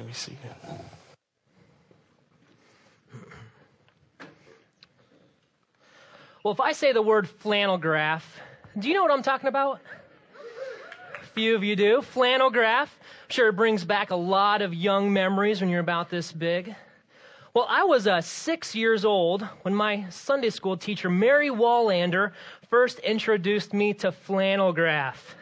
can be seated. Well, if I say the word flannel graph, do you know what I'm talking about? A few of you do. Flannel graph. I'm sure, it brings back a lot of young memories when you're about this big. Well, I was uh, six years old when my Sunday school teacher, Mary Wallander, first introduced me to flannel graph.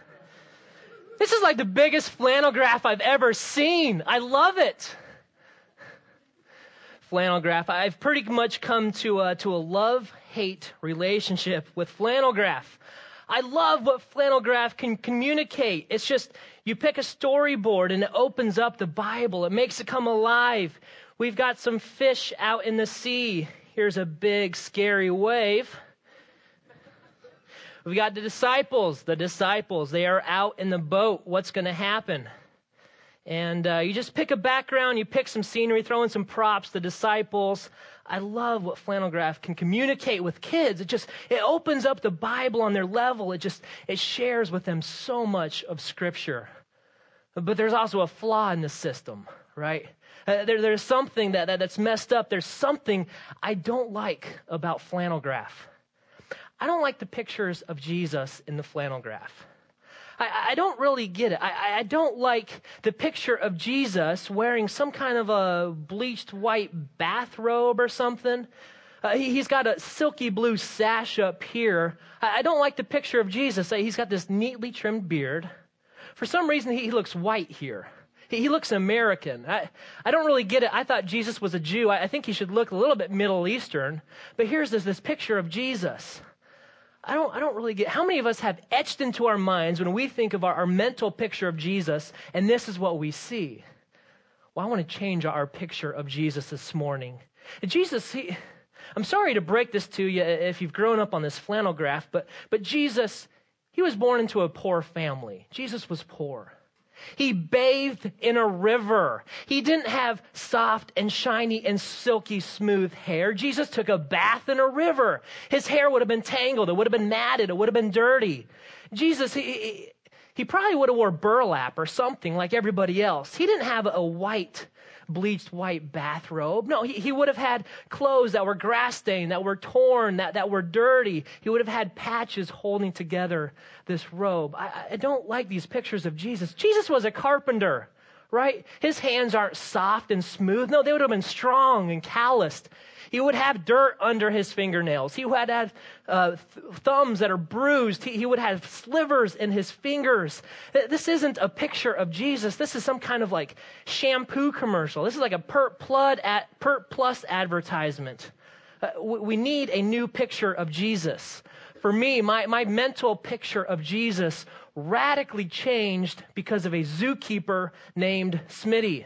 This is like the biggest flannel graph I've ever seen. I love it. Flannel graph. I've pretty much come to a, to a love hate relationship with flannel graph. I love what flannel graph can communicate. It's just you pick a storyboard and it opens up the Bible. It makes it come alive. We've got some fish out in the sea. Here's a big scary wave. We got the disciples. The disciples, they are out in the boat. What's going to happen? And uh, you just pick a background, you pick some scenery, throw in some props, the disciples. I love what flannel graph can communicate with kids. It just, it opens up the Bible on their level. It just, it shares with them so much of scripture. But there's also a flaw in the system, right? Uh, there, there's something that, that, that's messed up. There's something I don't like about flannel graph. I don't like the pictures of Jesus in the flannel graph. I, I don't really get it. I, I don't like the picture of Jesus wearing some kind of a bleached white bathrobe or something. Uh, he, has got a silky blue sash up here. I, I, don't like the picture of Jesus. He's got this neatly trimmed beard. For some reason, he, he looks white here. He, he, looks American. I, I don't really get it. I thought Jesus was a Jew. I, I think he should look a little bit Middle Eastern. But here's this, this picture of Jesus. I don't, I don't really get how many of us have etched into our minds when we think of our, our mental picture of Jesus, and this is what we see. Well, I want to change our picture of Jesus this morning. Jesus, he, I'm sorry to break this to you if you've grown up on this flannel graph, but, but Jesus, he was born into a poor family. Jesus was poor. He bathed in a river. He didn't have soft and shiny and silky smooth hair. Jesus took a bath in a river. His hair would have been tangled. It would have been matted. It would have been dirty. Jesus, he, he probably would have wore burlap or something like everybody else. He didn't have a white bleached white bathrobe. No, he, he would have had clothes that were grass stained, that were torn, that, that were dirty. He would have had patches holding together this robe. I, I don't like these pictures of Jesus. Jesus was a carpenter, right? His hands aren't soft and smooth. No, they would have been strong and calloused. He would have dirt under his fingernails. He would have uh, th- thumbs that are bruised. He, he, would have slivers in his fingers. This isn't a picture of Jesus. This is some kind of like shampoo commercial. This is like a Pert, Plud Pert Plus advertisement. Uh, we need a new picture of Jesus. For me, my, my mental picture of Jesus radically changed because of a zookeeper named Smitty.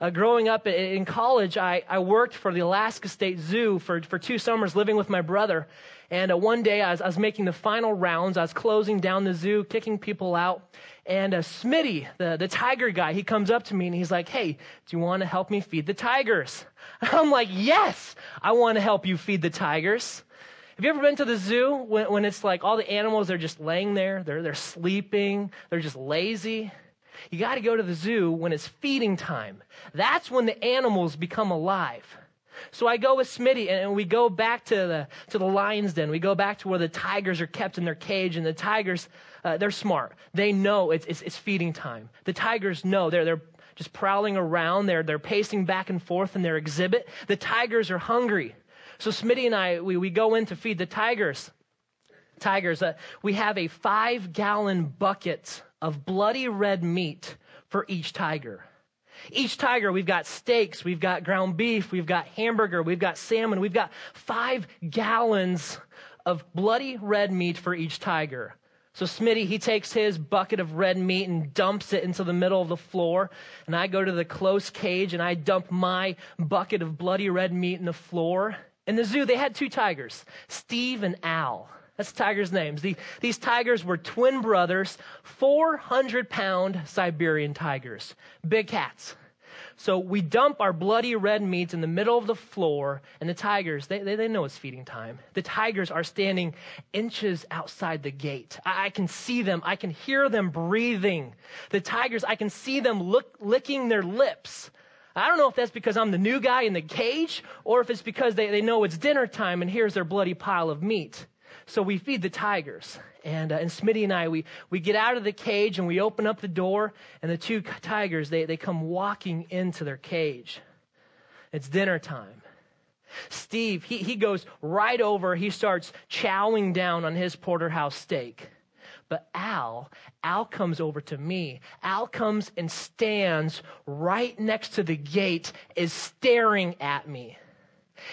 Uh, growing up in college, I, I worked for the Alaska State Zoo for, for two summers living with my brother. And uh, one day I was, I was, making the final rounds. I was closing down the zoo, kicking people out. And uh, Smitty, the, the tiger guy, he comes up to me and he's like, Hey, do you want to help me feed the tigers? I'm like, Yes, I want to help you feed the tigers. Have you ever been to the zoo when, when it's like all the animals are just laying there? They're, they're sleeping. They're just lazy. You got to go to the zoo when it's feeding time. That's when the animals become alive. So I go with Smitty and we go back to the, to the lion's den. We go back to where the tigers are kept in their cage and the tigers, uh, they're smart. They know it's, it's, it's feeding time. The tigers know they're, they're just prowling around. They're, they're pacing back and forth in their exhibit. The tigers are hungry. So Smitty and I, we, we go in to feed the tigers. Tigers, uh, we have a five gallon bucket of bloody red meat for each tiger. Each tiger, we've got steaks, we've got ground beef, we've got hamburger, we've got salmon, we've got five gallons of bloody red meat for each tiger. So Smitty, he takes his bucket of red meat and dumps it into the middle of the floor. And I go to the close cage and I dump my bucket of bloody red meat in the floor. In the zoo, they had two tigers, Steve and Al. That's tigers' names. The, these tigers were twin brothers, 400 pound Siberian tigers. Big cats. So we dump our bloody red meat in the middle of the floor, and the tigers, they, they, they know it's feeding time. The tigers are standing inches outside the gate. I, I can see them. I can hear them breathing. The tigers, I can see them look, licking their lips. I don't know if that's because I'm the new guy in the cage or if it's because they, they know it's dinner time and here's their bloody pile of meat. So we feed the tigers. And, uh, and Smitty and I, we, we get out of the cage and we open up the door, and the two tigers, they, they come walking into their cage. It's dinner time. Steve, he, he goes right over, he starts chowing down on his porterhouse steak. But Al, Al comes over to me. Al comes and stands right next to the gate, is staring at me.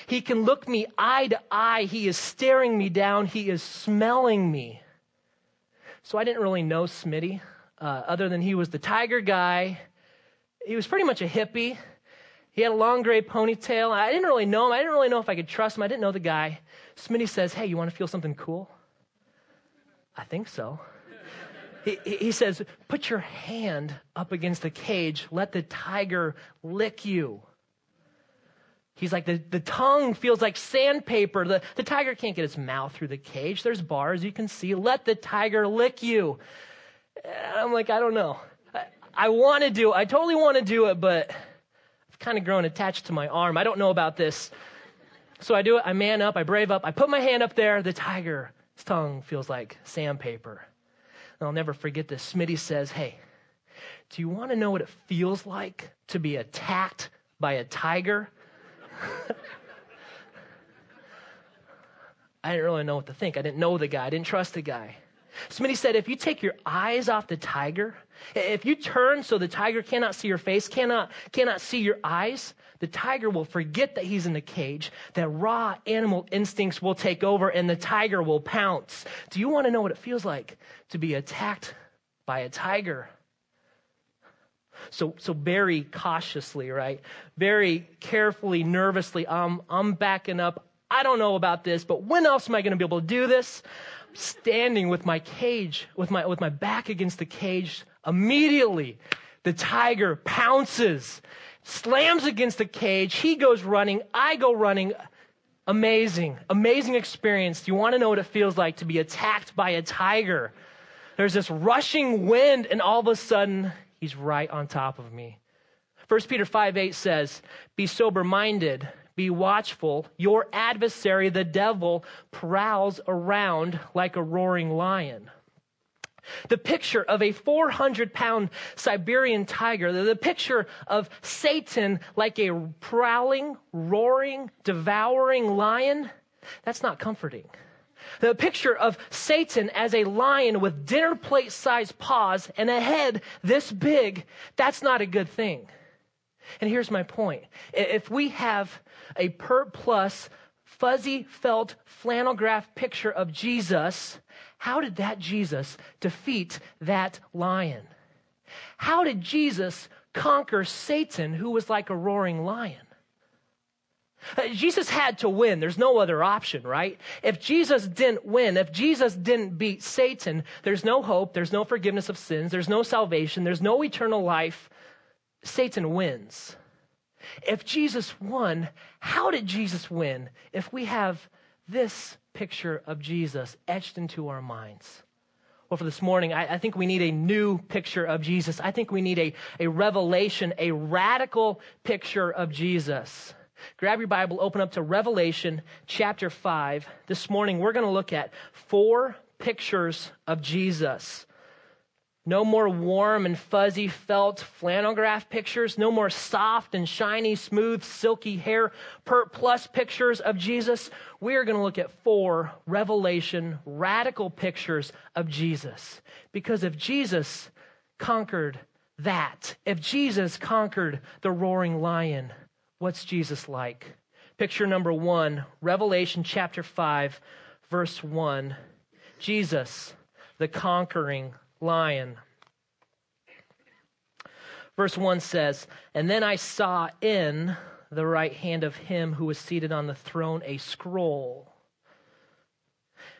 He can look me eye to eye. He is staring me down. He is smelling me. So I didn't really know Smitty, uh, other than he was the tiger guy. He was pretty much a hippie. He had a long gray ponytail. I didn't really know him. I didn't really know if I could trust him. I didn't know the guy. Smitty says, Hey, you want to feel something cool? I think so. he, he says, Put your hand up against the cage. Let the tiger lick you. He's like, the, the tongue feels like sandpaper. The, the tiger can't get its mouth through the cage. There's bars you can see. Let the tiger lick you. And I'm like, I don't know. I, I want to do it. I totally want to do it, but I've kind of grown attached to my arm. I don't know about this. So I do it. I man up. I brave up. I put my hand up there. The tiger's tongue feels like sandpaper. And I'll never forget this. Smitty says, Hey, do you want to know what it feels like to be attacked by a tiger? I didn't really know what to think. I didn't know the guy. I didn't trust the guy. Smitty said, if you take your eyes off the tiger, if you turn so the tiger cannot see your face, cannot, cannot see your eyes, the tiger will forget that he's in the cage, that raw animal instincts will take over, and the tiger will pounce. Do you want to know what it feels like to be attacked by a tiger? So, so very cautiously, right? Very carefully, nervously, um, I'm backing up. I don't know about this, but when else am I going to be able to do this? Standing with my cage, with my, with my back against the cage, immediately the tiger pounces, slams against the cage. He goes running. I go running. Amazing, amazing experience. Do you want to know what it feels like to be attacked by a tiger? There's this rushing wind, and all of a sudden, He's right on top of me. 1 Peter 5 8 says, Be sober minded, be watchful. Your adversary, the devil, prowls around like a roaring lion. The picture of a 400 pound Siberian tiger, the picture of Satan like a prowling, roaring, devouring lion, that's not comforting. The picture of Satan as a lion with dinner plate sized paws and a head this big, that's not a good thing. And here's my point. If we have a Pert Plus fuzzy felt flannel graph picture of Jesus, how did that Jesus defeat that lion? How did Jesus conquer Satan, who was like a roaring lion? Uh, Jesus had to win. There's no other option, right? If Jesus didn't win, if Jesus didn't beat Satan, there's no hope, there's no forgiveness of sins, there's no salvation, there's no eternal life. Satan wins. If Jesus won, how did Jesus win if we have this picture of Jesus etched into our minds? Well, for this morning, I, I, think we need a new picture of Jesus. I think we need a, a revelation, a radical picture of Jesus. Grab your Bible, open up to Revelation chapter 5. This morning, we're going to look at four pictures of Jesus. No more warm and fuzzy felt flannel graph pictures. No more soft and shiny, smooth, silky hair pert plus pictures of Jesus. We are going to look at four revelation, radical pictures of Jesus. Because if Jesus conquered that, if Jesus conquered the roaring lion, What's Jesus like? Picture number one, Revelation chapter 5, verse 1. Jesus, the conquering lion. Verse 1 says, And then I saw in the right hand of him who was seated on the throne a scroll.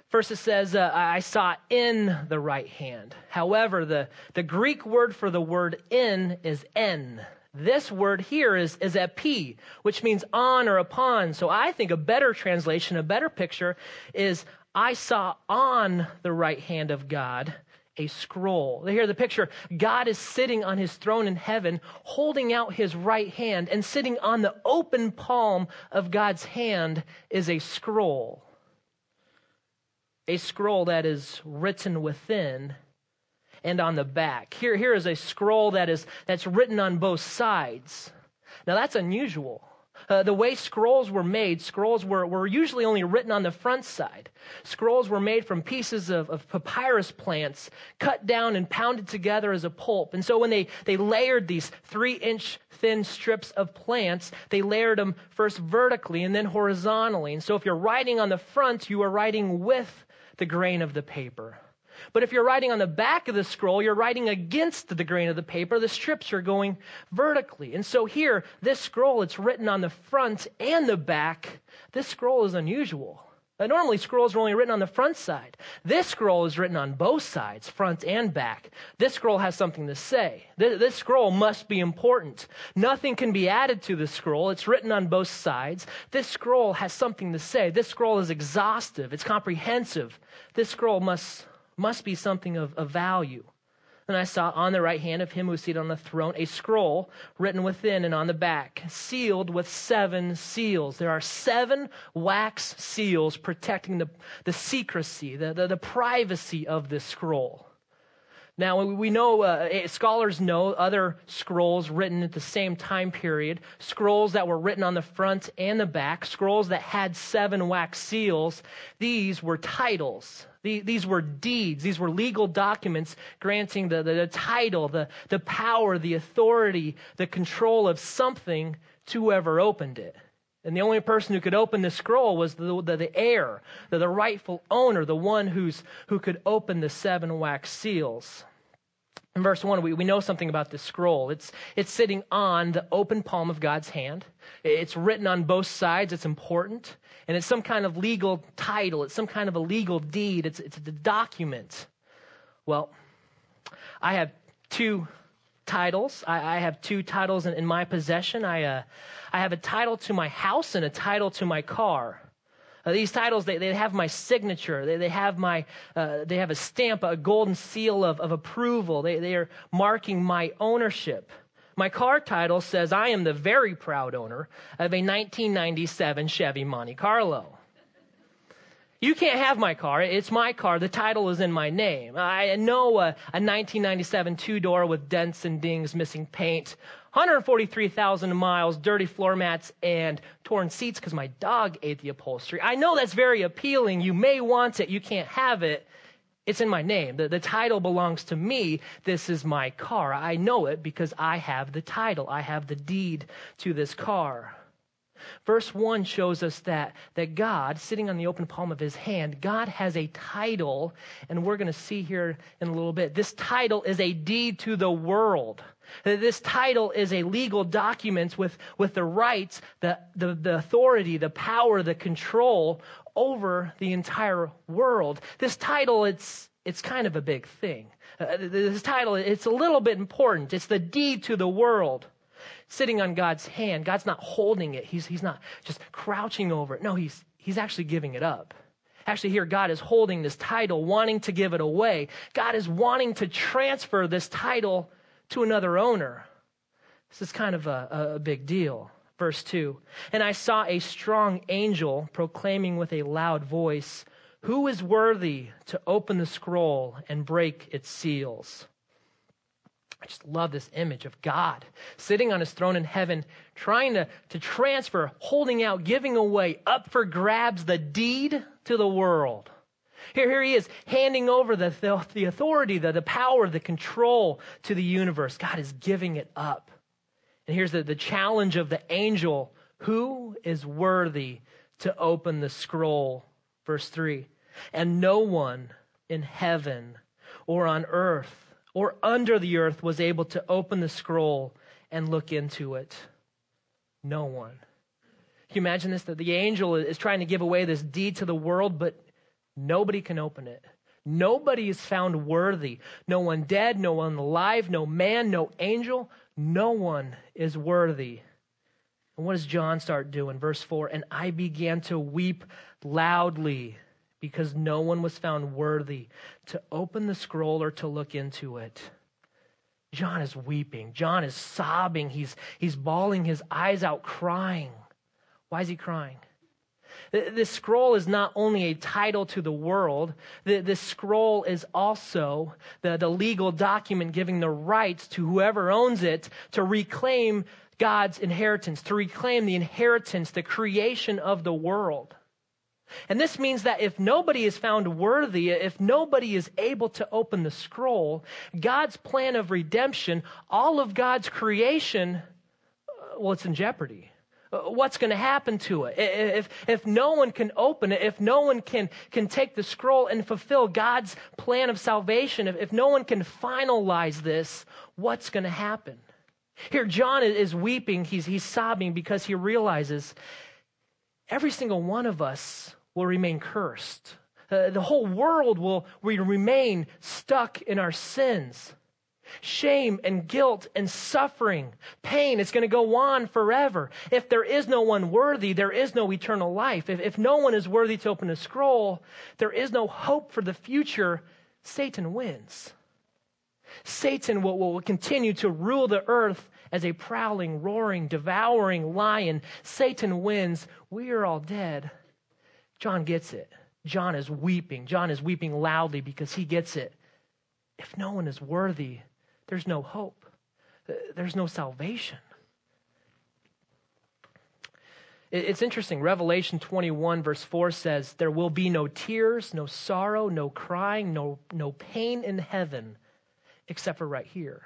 First, it says, uh, I saw in the right hand. However, the, the Greek word for the word in is en This word here is, is epi, which means on or upon. So I think a better translation, a better picture is I saw on the right hand of God a scroll. Here, the picture God is sitting on his throne in heaven, holding out his right hand, and sitting on the open palm of God's hand is a scroll. A scroll that is written within and on the back. Here, here is a scroll that is, that's written on both sides. Now that's unusual. Uh, the way scrolls were made, scrolls were, were usually only written on the front side. Scrolls were made from pieces of, of papyrus plants, cut down and pounded together as a pulp. And so when they, they layered these three inch thin strips of plants, they layered them first vertically and then horizontally. And so if you're writing on the front, you are writing with the grain of the paper. But if you're writing on the back of the scroll, you're writing against the grain of the paper. The strips are going vertically. And so here, this scroll, it's written on the front and the back. This scroll is unusual. Now, normally, scrolls are only written on the front side. This scroll is written on both sides, front and back. This scroll has something to say. This, this scroll must be important. Nothing can be added to the scroll. It's written on both sides. This scroll has something to say. This scroll is exhaustive. It's comprehensive. This scroll must must be something of, of value. And I saw on the right hand of him who was seated on the throne a scroll written within and on the back, sealed with seven seals. There are seven wax seals protecting the, the secrecy, the, the, the privacy of this scroll. Now, we know, uh, scholars know other scrolls written at the same time period, scrolls that were written on the front and the back, scrolls that had seven wax seals. These were titles. These were deeds. These were legal documents granting the, the, the title, the, the power, the authority, the control of something to whoever opened it. And the only person who could open the scroll was the, the, the heir, the, the rightful owner, the one who's, who could open the seven wax seals. In verse 1, we, we know something about this scroll. It's, it's sitting on the open palm of God's hand. It's written on both sides. It's important. And it's some kind of legal title. It's some kind of a legal deed. It's, it's a document. Well, I have two titles. I, I have two titles in, in my possession. I, uh, I have a title to my house and a title to my car. Uh, these titles, they, they have my signature. They, they have my, uh, they have a stamp, a golden seal of, of approval. They, they are marking my ownership. My car title says I am the very proud owner of a 1997 Chevy Monte Carlo. You can't have my car. It's my car. The title is in my name. I know a, a 1997 two door with dents and dings, missing paint, 143,000 miles, dirty floor mats, and torn seats because my dog ate the upholstery. I know that's very appealing. You may want it. You can't have it. It's in my name. The, the title belongs to me. This is my car. I know it because I have the title. I have the deed to this car. Verse 1 shows us that, that God, sitting on the open palm of his hand, God has a title, and we're going to see here in a little bit. This title is a deed to the world. This title is a legal document with, with the rights, the, the, the authority, the power, the control over the entire world. This title, it's, it's kind of a big thing. Uh, this title, it's a little bit important. It's the deed to the world sitting on God's hand. God's not holding it. He's, he's not just crouching over it. No, he's, he's actually giving it up. Actually, here, God is holding this title, wanting to give it away. God is wanting to transfer this title to another owner. This is kind of a, a big deal. Verse 2 And I saw a strong angel proclaiming with a loud voice, Who is worthy to open the scroll and break its seals? I just love this image of God sitting on his throne in heaven, trying to, to transfer, holding out, giving away, up for grabs the deed to the world. Here, here he is handing over the, the, the authority, the, the power, the control to the universe. God is giving it up. And here's the, the challenge of the angel who is worthy to open the scroll? Verse 3 And no one in heaven or on earth or under the earth was able to open the scroll and look into it. No one. Can you imagine this? That the angel is trying to give away this deed to the world, but nobody can open it. Nobody is found worthy. No one dead, no one alive, no man, no angel. No one is worthy. And what does John start doing? Verse 4 And I began to weep loudly because no one was found worthy to open the scroll or to look into it. John is weeping. John is sobbing. He's, he's bawling his eyes out, crying. Why is he crying? This scroll is not only a title to the world, this scroll is also the, the legal document giving the rights to whoever owns it to reclaim God's inheritance, to reclaim the inheritance, the creation of the world. And this means that if nobody is found worthy, if nobody is able to open the scroll, God's plan of redemption, all of God's creation, uh, well, it's in jeopardy. Uh, what's going to happen to it? If, if no one can open it, if no one can, can take the scroll and fulfill God's plan of salvation, if, if no one can finalize this, what's going to happen? Here, John is weeping, he's, he's sobbing because he realizes every single one of us will remain cursed. Uh, the whole world will we remain stuck in our sins. Shame and guilt and suffering, pain, it's going to go on forever. If there is no one worthy, there is no eternal life. If, if no one is worthy to open a scroll, there is no hope for the future. Satan wins. Satan will, will continue to rule the earth as a prowling, roaring, devouring lion. Satan wins. We are all dead. John gets it. John is weeping. John is weeping loudly because he gets it. If no one is worthy, there's no hope, there's no salvation. It's interesting. Revelation 21, verse 4 says, There will be no tears, no sorrow, no crying, no, no pain in heaven, except for right here.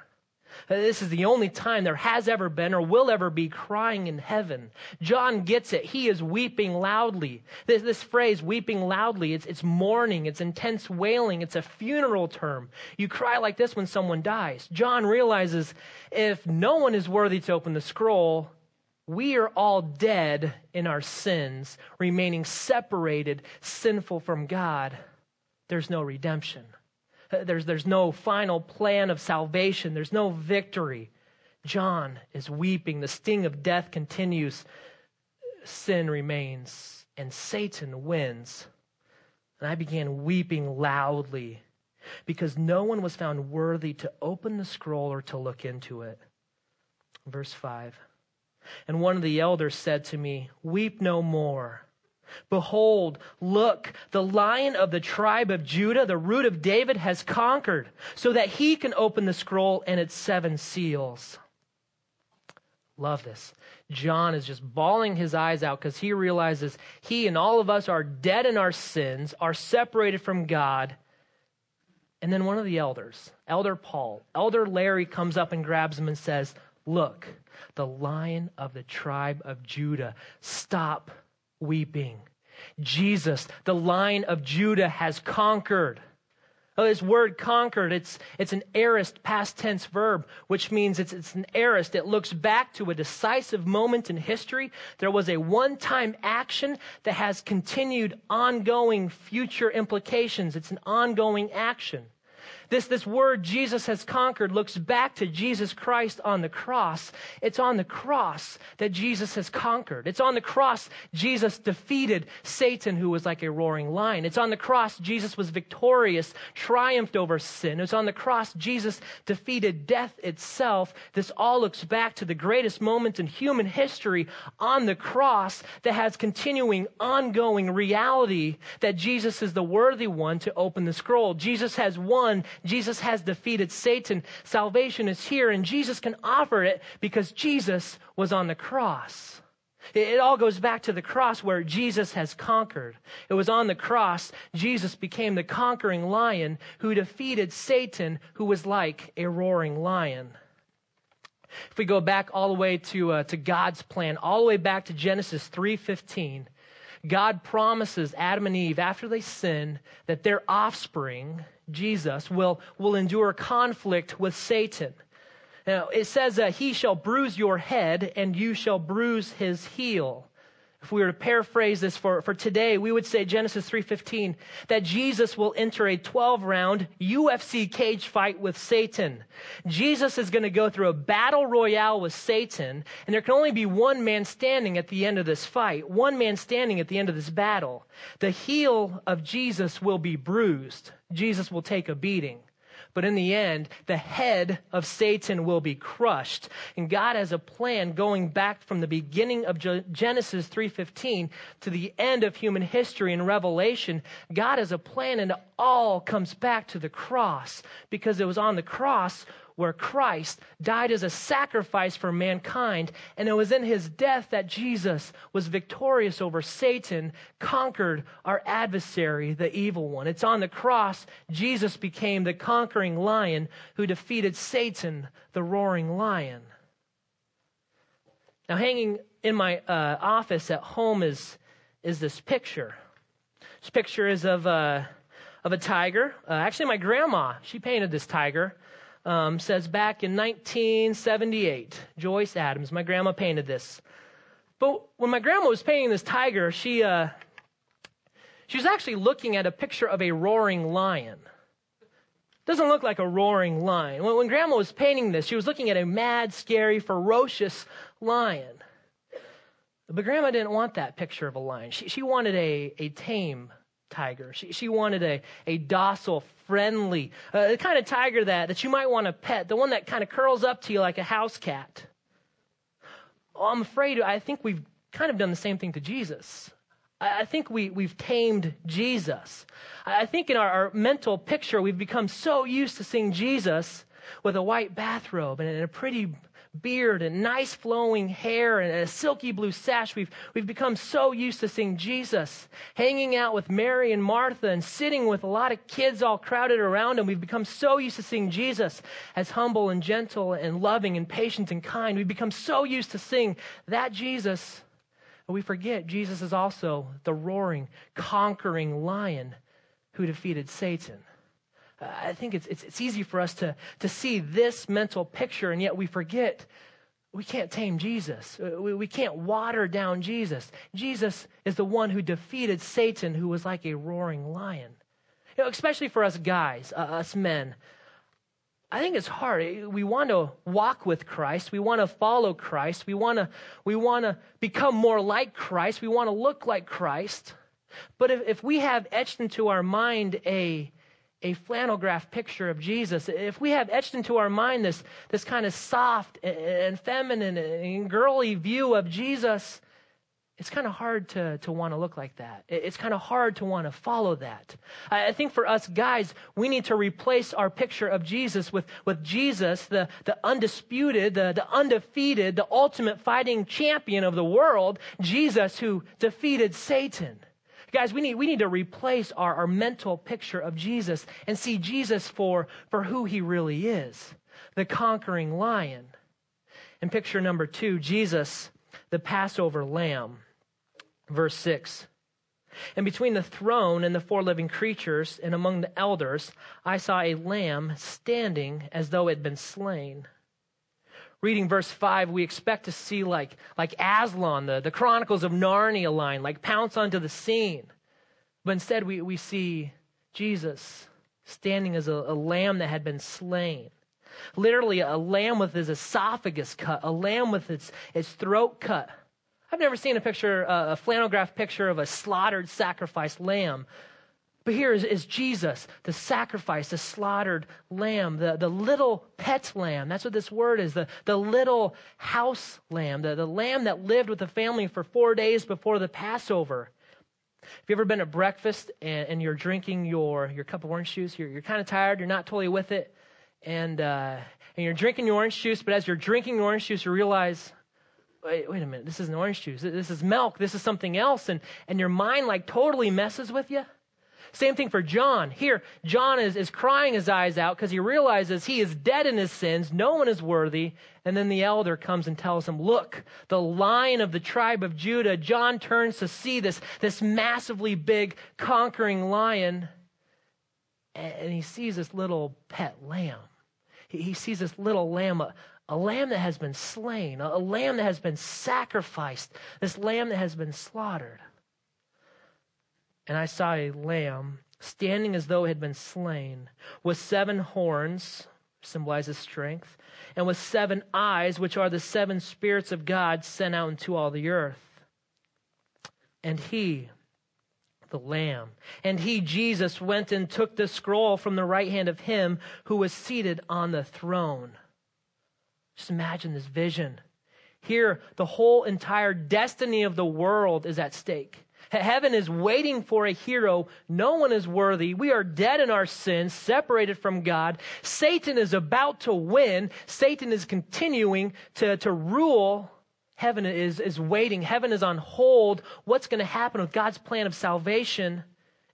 This is the only time there has ever been or will ever be crying in heaven. John gets it. He is weeping loudly. This, this phrase, weeping loudly, it's, it's mourning, it's intense wailing, it's a funeral term. You cry like this when someone dies. John realizes if no one is worthy to open the scroll, we are all dead in our sins, remaining separated, sinful from God. There's no redemption. There's, there's no final plan of salvation, there's no victory. John is weeping. The sting of death continues. Sin remains, and Satan wins. And I began weeping loudly because no one was found worthy to open the scroll or to look into it. Verse 5 And one of the elders said to me, Weep no more. Behold, look, the lion of the tribe of Judah, the root of David, has conquered, so that he can open the scroll and its seven seals. Love this. John is just bawling his eyes out because he realizes he and all of us are dead in our sins, are separated from God. And then one of the elders, Elder Paul, Elder Larry comes up and grabs him and says, Look, the lion of the tribe of Judah, stop weeping. Jesus, the line of Judah, has conquered. Oh, this word conquered, it's, it's an aorist past tense verb, which means it's, it's an aorist. It looks back to a decisive moment in history. There was a one time action that has continued ongoing future implications. It's an ongoing action. This, this word Jesus has conquered looks back to Jesus Christ on the cross. It's on the cross that Jesus has conquered. It's on the cross Jesus defeated Satan, who was like a roaring lion. It's on the cross Jesus was victorious, triumphed over sin. It's on the cross Jesus defeated death itself. This all looks back to the greatest moment in human history on the cross that has continuing, ongoing reality that Jesus is the worthy one to open the scroll. Jesus has won Jesus has defeated Satan. Salvation is here, and Jesus can offer it because Jesus was on the cross. It all goes back to the cross where Jesus has conquered. It was on the cross Jesus became the conquering lion who defeated Satan, who was like a roaring lion. If we go back all the way to, uh, to God's plan, all the way back to Genesis 3:15, God promises Adam and Eve after they sin that their offspring Jesus, will, will endure conflict with Satan. Now, it says, uh, He shall bruise your head, and you shall bruise his heel. If we were to paraphrase this for, for today, we would say Genesis 3:15 that Jesus will enter a 12-round UFC cage fight with Satan. Jesus is going to go through a battle royale with Satan, and there can only be one man standing at the end of this fight, one man standing at the end of this battle. The heel of Jesus will be bruised. Jesus will take a beating. But in the end, the head of Satan will be crushed. And God has a plan going back from the beginning of Genesis 3:15 to the end of human history in Revelation. God has a plan and it all comes back to the cross because it was on the cross where Christ died as a sacrifice for mankind. And it was in his death that Jesus was victorious over Satan, conquered our adversary, the evil one. It's on the cross Jesus became the conquering lion who defeated Satan, the roaring lion. Now, hanging in my uh, office at home is, is this picture. This picture is of, uh, of a tiger. Uh, actually, my grandma, she painted this tiger um, says back in 1978, Joyce Adams, my grandma painted this. But when my grandma was painting this tiger, she, uh, she was actually looking at a picture of a roaring lion. Doesn't look like a roaring lion. When, when grandma was painting this, she was looking at a mad, scary, ferocious lion. But grandma didn't want that picture of a lion. She, she wanted a, a tame tiger. She, she wanted a, a docile, friendly, uh, the kind of tiger that, that you might want to pet, the one that kind of curls up to you like a house cat. Oh, I'm afraid, I think we've kind of done the same thing to Jesus. I, I think we, we've tamed Jesus. I, I think in our, our mental picture, we've become so used to seeing Jesus with a white bathrobe and a pretty beard and nice flowing hair and a silky blue sash. We've, we've become so used to seeing Jesus hanging out with Mary and Martha and sitting with a lot of kids all crowded around him. We've become so used to seeing Jesus as humble and gentle and loving and patient and kind. We've become so used to seeing that Jesus. And we forget Jesus is also the roaring, conquering lion who defeated Satan. I think it's, it's, it's easy for us to, to see this mental picture, and yet we forget we can't tame Jesus. We, we can't water down Jesus. Jesus is the one who defeated Satan, who was like a roaring lion. You know, especially for us guys, uh, us men. I think it's hard. We want to walk with Christ. We want to follow Christ. We want to, we want to become more like Christ. We want to look like Christ. But if, if we have etched into our mind a, a flannel graph picture of Jesus, if we have etched into our mind this, this kind of soft and feminine and girly view of Jesus, it's kind of hard to, to want to look like that. It's kind of hard to want to follow that. I think for us guys, we need to replace our picture of Jesus with, with Jesus, the, the undisputed, the, the undefeated, the ultimate fighting champion of the world, Jesus who defeated Satan. Guys, we need, we need to replace our, our mental picture of Jesus and see Jesus for, for who he really is the conquering lion. And picture number two, Jesus, the Passover lamb. Verse 6. And between the throne and the four living creatures and among the elders, I saw a lamb standing as though it had been slain reading verse 5, we expect to see like, like Aslan, the, the Chronicles of Narnia line, like pounce onto the scene. But instead, we, we see Jesus standing as a, a lamb that had been slain. Literally, a lamb with his esophagus cut, a lamb with its, its throat cut. I've never seen a picture, uh, a flannel graph picture of a slaughtered, sacrificed lamb. But here is, is, Jesus, the sacrifice, the slaughtered lamb, the, the little pet lamb. That's what this word is the, the little house lamb, the, the lamb that lived with the family for four days before the Passover. Have you ever been at breakfast and, and you're drinking your, your cup of orange juice? You're, you're kind of tired, you're not totally with it, and, uh, and you're drinking your orange juice, but as you're drinking your orange juice, you realize, wait, wait a minute, this isn't orange juice. This is milk. This is something else. And, and your mind like totally messes with you. Same thing for John. Here, John is, is crying his eyes out because he realizes he is dead in his sins. No one is worthy. And then the elder comes and tells him, Look, the lion of the tribe of Judah. John turns to see this, this massively big, conquering lion. And he sees this little pet lamb. He, sees this little lamb, a, a lamb that has been slain, a lamb that has been sacrificed, this lamb that has been slaughtered. And I saw a lamb standing as though it had been slain, with seven horns, symbolizes strength, and with seven eyes, which are the seven spirits of God sent out into all the earth. And he, the Lamb, and he, Jesus, went and took the scroll from the right hand of him who was seated on the throne. Just imagine this vision. Here, the whole entire destiny of the world is at stake. Heaven is waiting for a hero. No one is worthy. We are dead in our sins, separated from God. Satan is about to win. Satan is continuing to, to rule. Heaven is, is waiting. Heaven is on hold. What's going to happen with God's plan of salvation?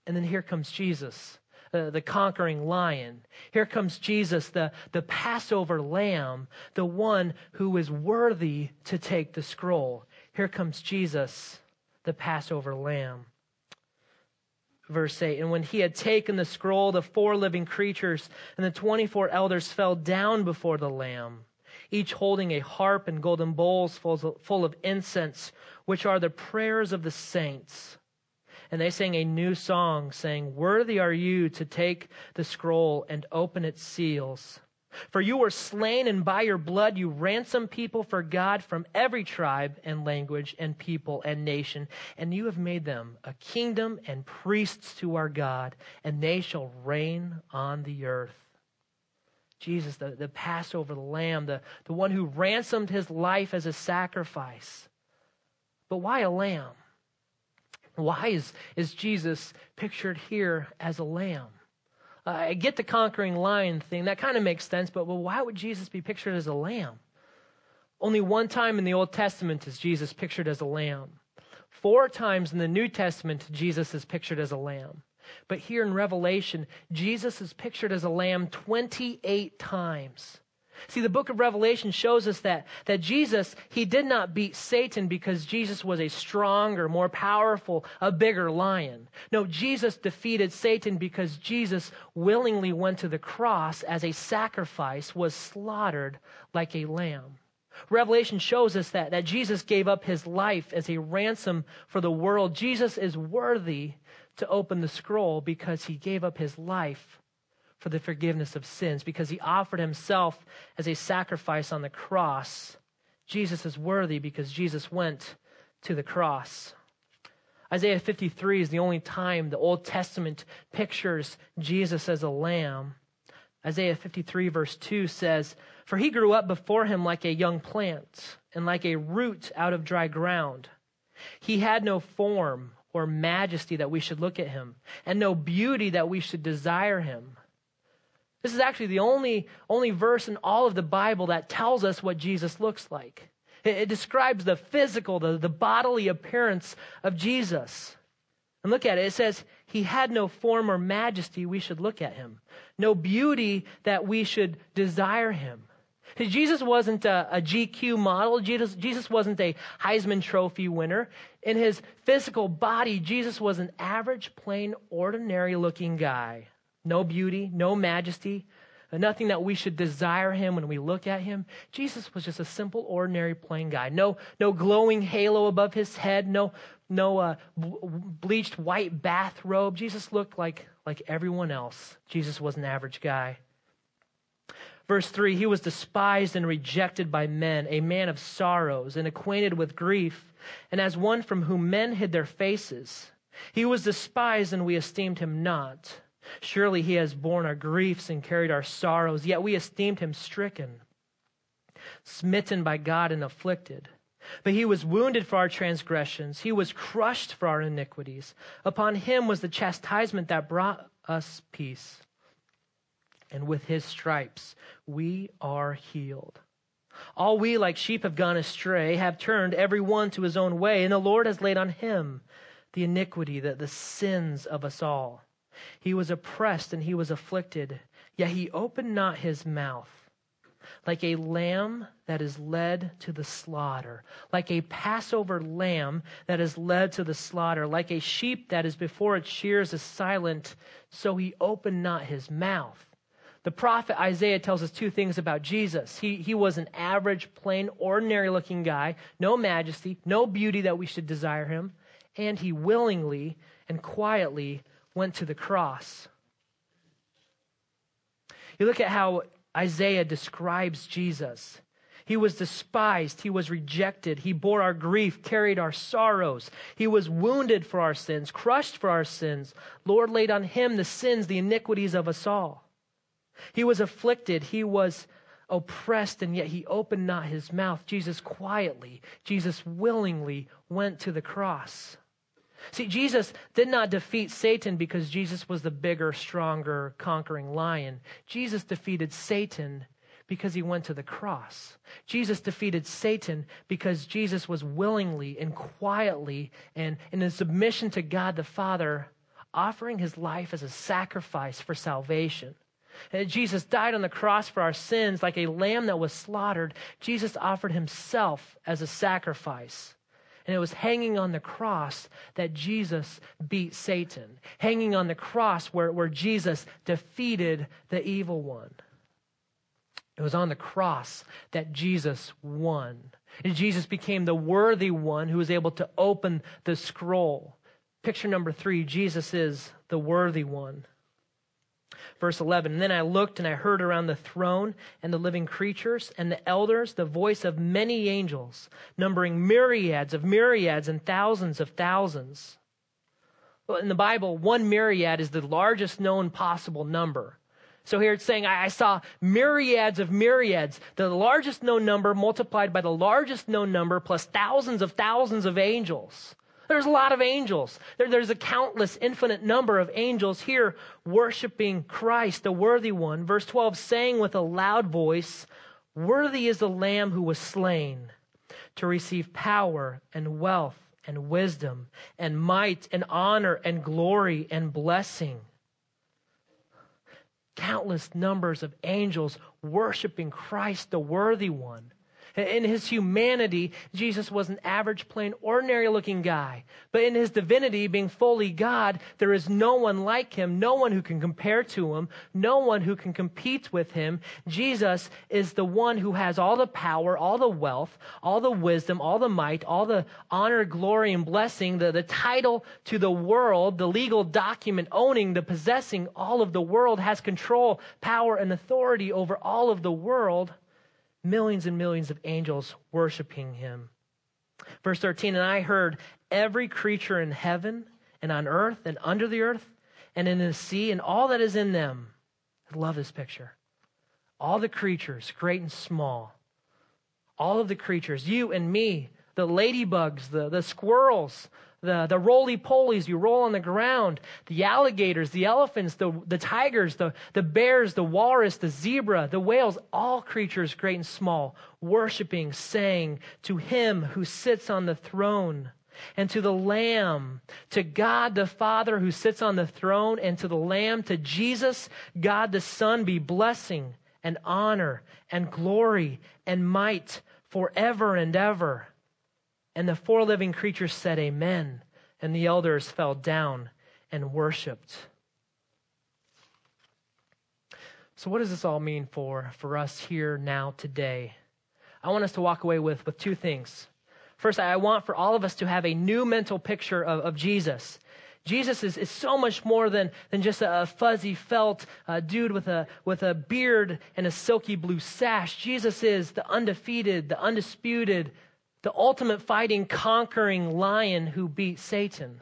And then here comes Jesus. Uh, the conquering lion. Here comes Jesus, the, the Passover lamb, the one who is worthy to take the scroll. Here comes Jesus, the Passover lamb. Verse 8 And when he had taken the scroll, the four living creatures and the 24 elders fell down before the lamb, each holding a harp and golden bowls full of incense, which are the prayers of the saints. And they sang a new song, saying, Worthy are you to take the scroll and open its seals. For you were slain, and by your blood you ransomed people for God from every tribe and language and people and nation. And you have made them a kingdom and priests to our God, and they shall reign on the earth. Jesus, the, the Passover the lamb, the, the one who ransomed his life as a sacrifice. But why a lamb? Why is, is Jesus pictured here as a lamb? Uh, I get the conquering lion thing. That kind of makes sense, but well, why would Jesus be pictured as a lamb? Only one time in the Old Testament is Jesus pictured as a lamb. Four times in the New Testament, Jesus is pictured as a lamb. But here in Revelation, Jesus is pictured as a lamb 28 times. See, the book of Revelation shows us that, that Jesus, he did not beat Satan because Jesus was a stronger, more powerful, a bigger lion. No, Jesus defeated Satan because Jesus willingly went to the cross as a sacrifice, was slaughtered like a lamb. Revelation shows us that, that Jesus gave up his life as a ransom for the world. Jesus is worthy to open the scroll because he gave up his life for the forgiveness of sins because he offered himself as a sacrifice on the cross. Jesus is worthy because Jesus went to the cross. Isaiah 53 is the only time the Old Testament pictures Jesus as a lamb. Isaiah 53, verse 2 says, For he grew up before him like a young plant, and like a root out of dry ground. He had no form or majesty that we should look at him, and no beauty that we should desire him. This is actually the only, only verse in all of the Bible that tells us what Jesus looks like. It, it describes the physical, the, the bodily appearance of Jesus. And look at it. It says, He had no form or majesty we should look at him, no beauty that we should desire him. Jesus wasn't a, a, GQ model. Jesus, Jesus wasn't a Heisman Trophy winner. In his physical body, Jesus was an average, plain, ordinary looking guy no beauty, no majesty, nothing that we should desire him when we look at him. Jesus was just a simple, ordinary, plain guy. No, no glowing halo above his head, no, no uh, bleached white bathrobe. Jesus looked like, like everyone else. Jesus was an average guy. Verse 3 He was despised and rejected by men, a man of sorrows and acquainted with grief, and as one from whom men hid their faces. He was despised, and we esteemed him not. Surely he has borne our griefs and carried our sorrows, yet we esteemed him stricken, smitten by God and afflicted. But he was wounded for our transgressions, he was crushed for our iniquities. Upon him was the chastisement that brought us peace. And with his stripes we are healed. All we like sheep have gone astray, have turned every one to his own way, and the Lord has laid on him the iniquity, the, the sins of us all. He was oppressed and he was afflicted, yet he opened not his mouth. Like a lamb that is led to the slaughter, like a Passover lamb that is led to the slaughter, like a sheep that is before its shears is silent, so he opened not his mouth. The prophet Isaiah tells us two things about Jesus. He, he was an average, plain, ordinary looking guy, no majesty, no beauty that we should desire him, and he willingly and quietly went to the cross. You look at how Isaiah describes Jesus. He was despised. He was rejected. He bore our grief, carried our sorrows. He was wounded for our sins, crushed for our sins. Lord laid on him the sins, the iniquities of us all. He was afflicted. He was oppressed, and yet he opened not his mouth. Jesus quietly, Jesus willingly went to the cross. See, Jesus did not defeat Satan because Jesus was the bigger, stronger, conquering lion. Jesus defeated Satan because he went to the cross. Jesus defeated Satan because Jesus was willingly and quietly and in submission to God the Father, offering his life as a sacrifice for salvation. And Jesus died on the cross for our sins like a lamb that was slaughtered. Jesus offered himself as a sacrifice. And it was hanging on the cross that Jesus beat Satan, hanging on the cross where, where Jesus defeated the evil one. It was on the cross that Jesus won. And Jesus became the worthy one who was able to open the scroll. Picture number three Jesus is the worthy one. Verse 11 And then I looked and I heard around the throne and the living creatures and the elders the voice of many angels, numbering myriads of myriads and thousands of thousands. Well, in the Bible, one myriad is the largest known possible number. So here it's saying, I, saw myriads of myriads, the largest known number multiplied by the largest known number plus thousands of thousands of angels. There's a lot of angels. There, there's a countless, infinite number of angels here worshiping Christ, the worthy one. Verse 12, saying with a loud voice, Worthy is the Lamb who was slain to receive power and wealth and wisdom and might and honor and glory and blessing countless numbers of angels worshiping Christ, the worthy one. In his humanity, Jesus was an average, plain, ordinary looking guy. But in his divinity, being fully God, there is no one like him, no one who can compare to him, no one who can compete with him. Jesus is the one who has all the power, all the wealth, all the wisdom, all the might, all the honor, glory, and blessing, the, the title to the world, the legal document owning, the possessing all of the world, has control, power, and authority over all of the world millions and millions of angels worshiping him. Verse 13, and I heard every creature in heaven and on earth and under the earth and in the sea and all that is in them. I love this picture. All the creatures, great and small, all of the creatures, you and me, the ladybugs, the, the squirrels, the, the roly polies you roll on the ground, the alligators, the elephants, the, the tigers, the, the bears, the walrus, the zebra, the whales, all creatures great and small, worshiping, saying to him who sits on the throne and to the Lamb, to God the Father who sits on the throne, and to the Lamb, to Jesus, God the Son, be blessing and honor and glory and might forever and ever. And the four living creatures said, Amen. And the elders fell down and worshiped. So, what does this all mean for, for us here now today? I want us to walk away with, with two things. First, I want for all of us to have a new mental picture of, of Jesus. Jesus is, is so much more than, than just a, fuzzy felt uh, dude with a, with a beard and a silky blue sash. Jesus is the undefeated, the undisputed, the ultimate fighting, conquering lion who beat Satan.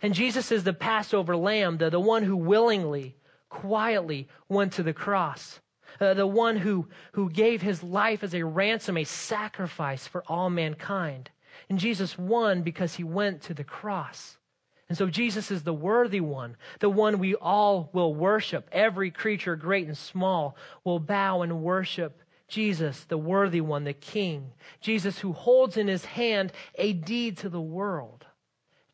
And Jesus is the Passover lamb, the, the one who willingly, quietly went to the cross. Uh, the one who, who gave his life as a ransom, a sacrifice for all mankind. And Jesus won because he went to the cross. And so Jesus is the worthy one, the one we all will worship. Every creature, great and small, will bow and worship Jesus, the worthy one, the King. Jesus, who holds in his hand a deed to the world.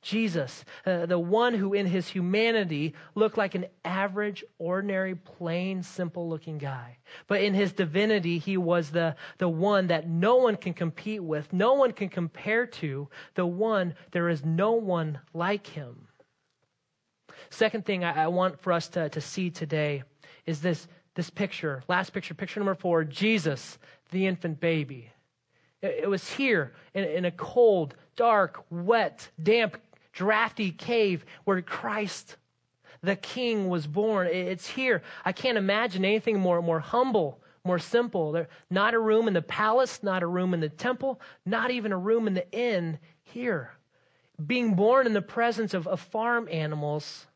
Jesus, uh, the one who in his humanity looked like an average, ordinary, plain, simple looking guy. But in his divinity, he was the, the one that no one can compete with, no one can compare to, the one, there is no one like him. Second thing I, I want for us to, to see today is this this picture, last picture, picture number four, Jesus, the infant baby. It, it was here in, in a cold, dark, wet, damp, drafty cave where Christ, the King, was born. It's here. I can't imagine anything more, more humble, more simple. There, not a room in the palace, not a room in the temple, not even a room in the inn here. Being born in the presence of, of farm animals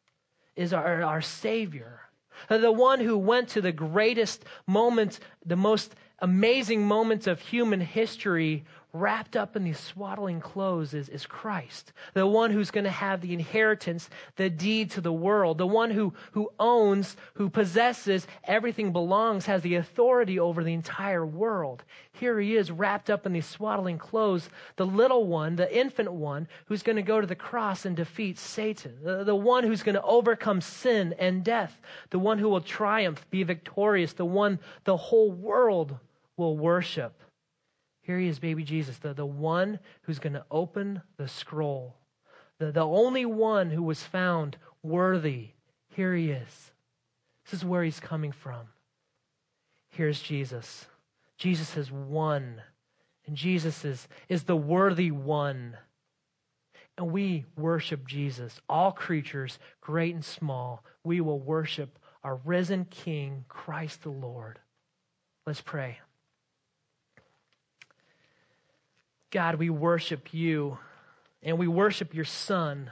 is our, our Savior. Uh, the one who went to the greatest moments, the most amazing moments of human history wrapped up in these swaddling clothes is, is Christ, the one who's going to have the inheritance, the deed to the world, the one who, who owns, who possesses, everything belongs, has the authority over the entire world. Here he is wrapped up in these swaddling clothes, the little one, the infant one, who's going to go to the cross and defeat Satan, the, the one who's going to overcome sin and death, the one who will triumph, be victorious, the one the whole world will worship. Here he is, baby Jesus, the, the one who's going to open the scroll, the, the only one who was found worthy. Here he is. This is where he's coming from. Here's Jesus. Jesus has won, and Jesus is, is the worthy one. And we worship Jesus. All creatures, great and small, we will worship our risen King, Christ the Lord. Let's pray. God, we worship you and we worship your Son.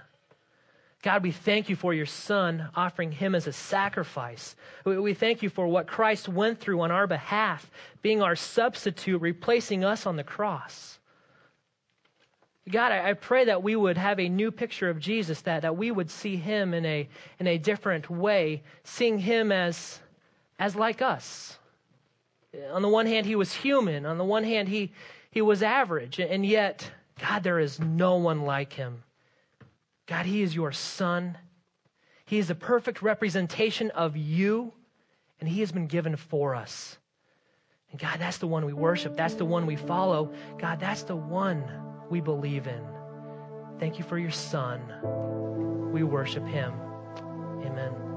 God, we thank you for your Son, offering him as a sacrifice. We thank you for what Christ went through on our behalf, being our substitute, replacing us on the cross. God, I, pray that we would have a new picture of Jesus, that, that we would see him in a, in a different way, seeing him as, as like us. On the one hand, he was human. On the one hand, he, he was average, and yet, God, there is no one like him. God, he is your son. He is a perfect representation of you, and he has been given for us. And God, that's the one we worship. That's the one we follow. God, that's the one we believe in. Thank you for your son. We worship him. Amen.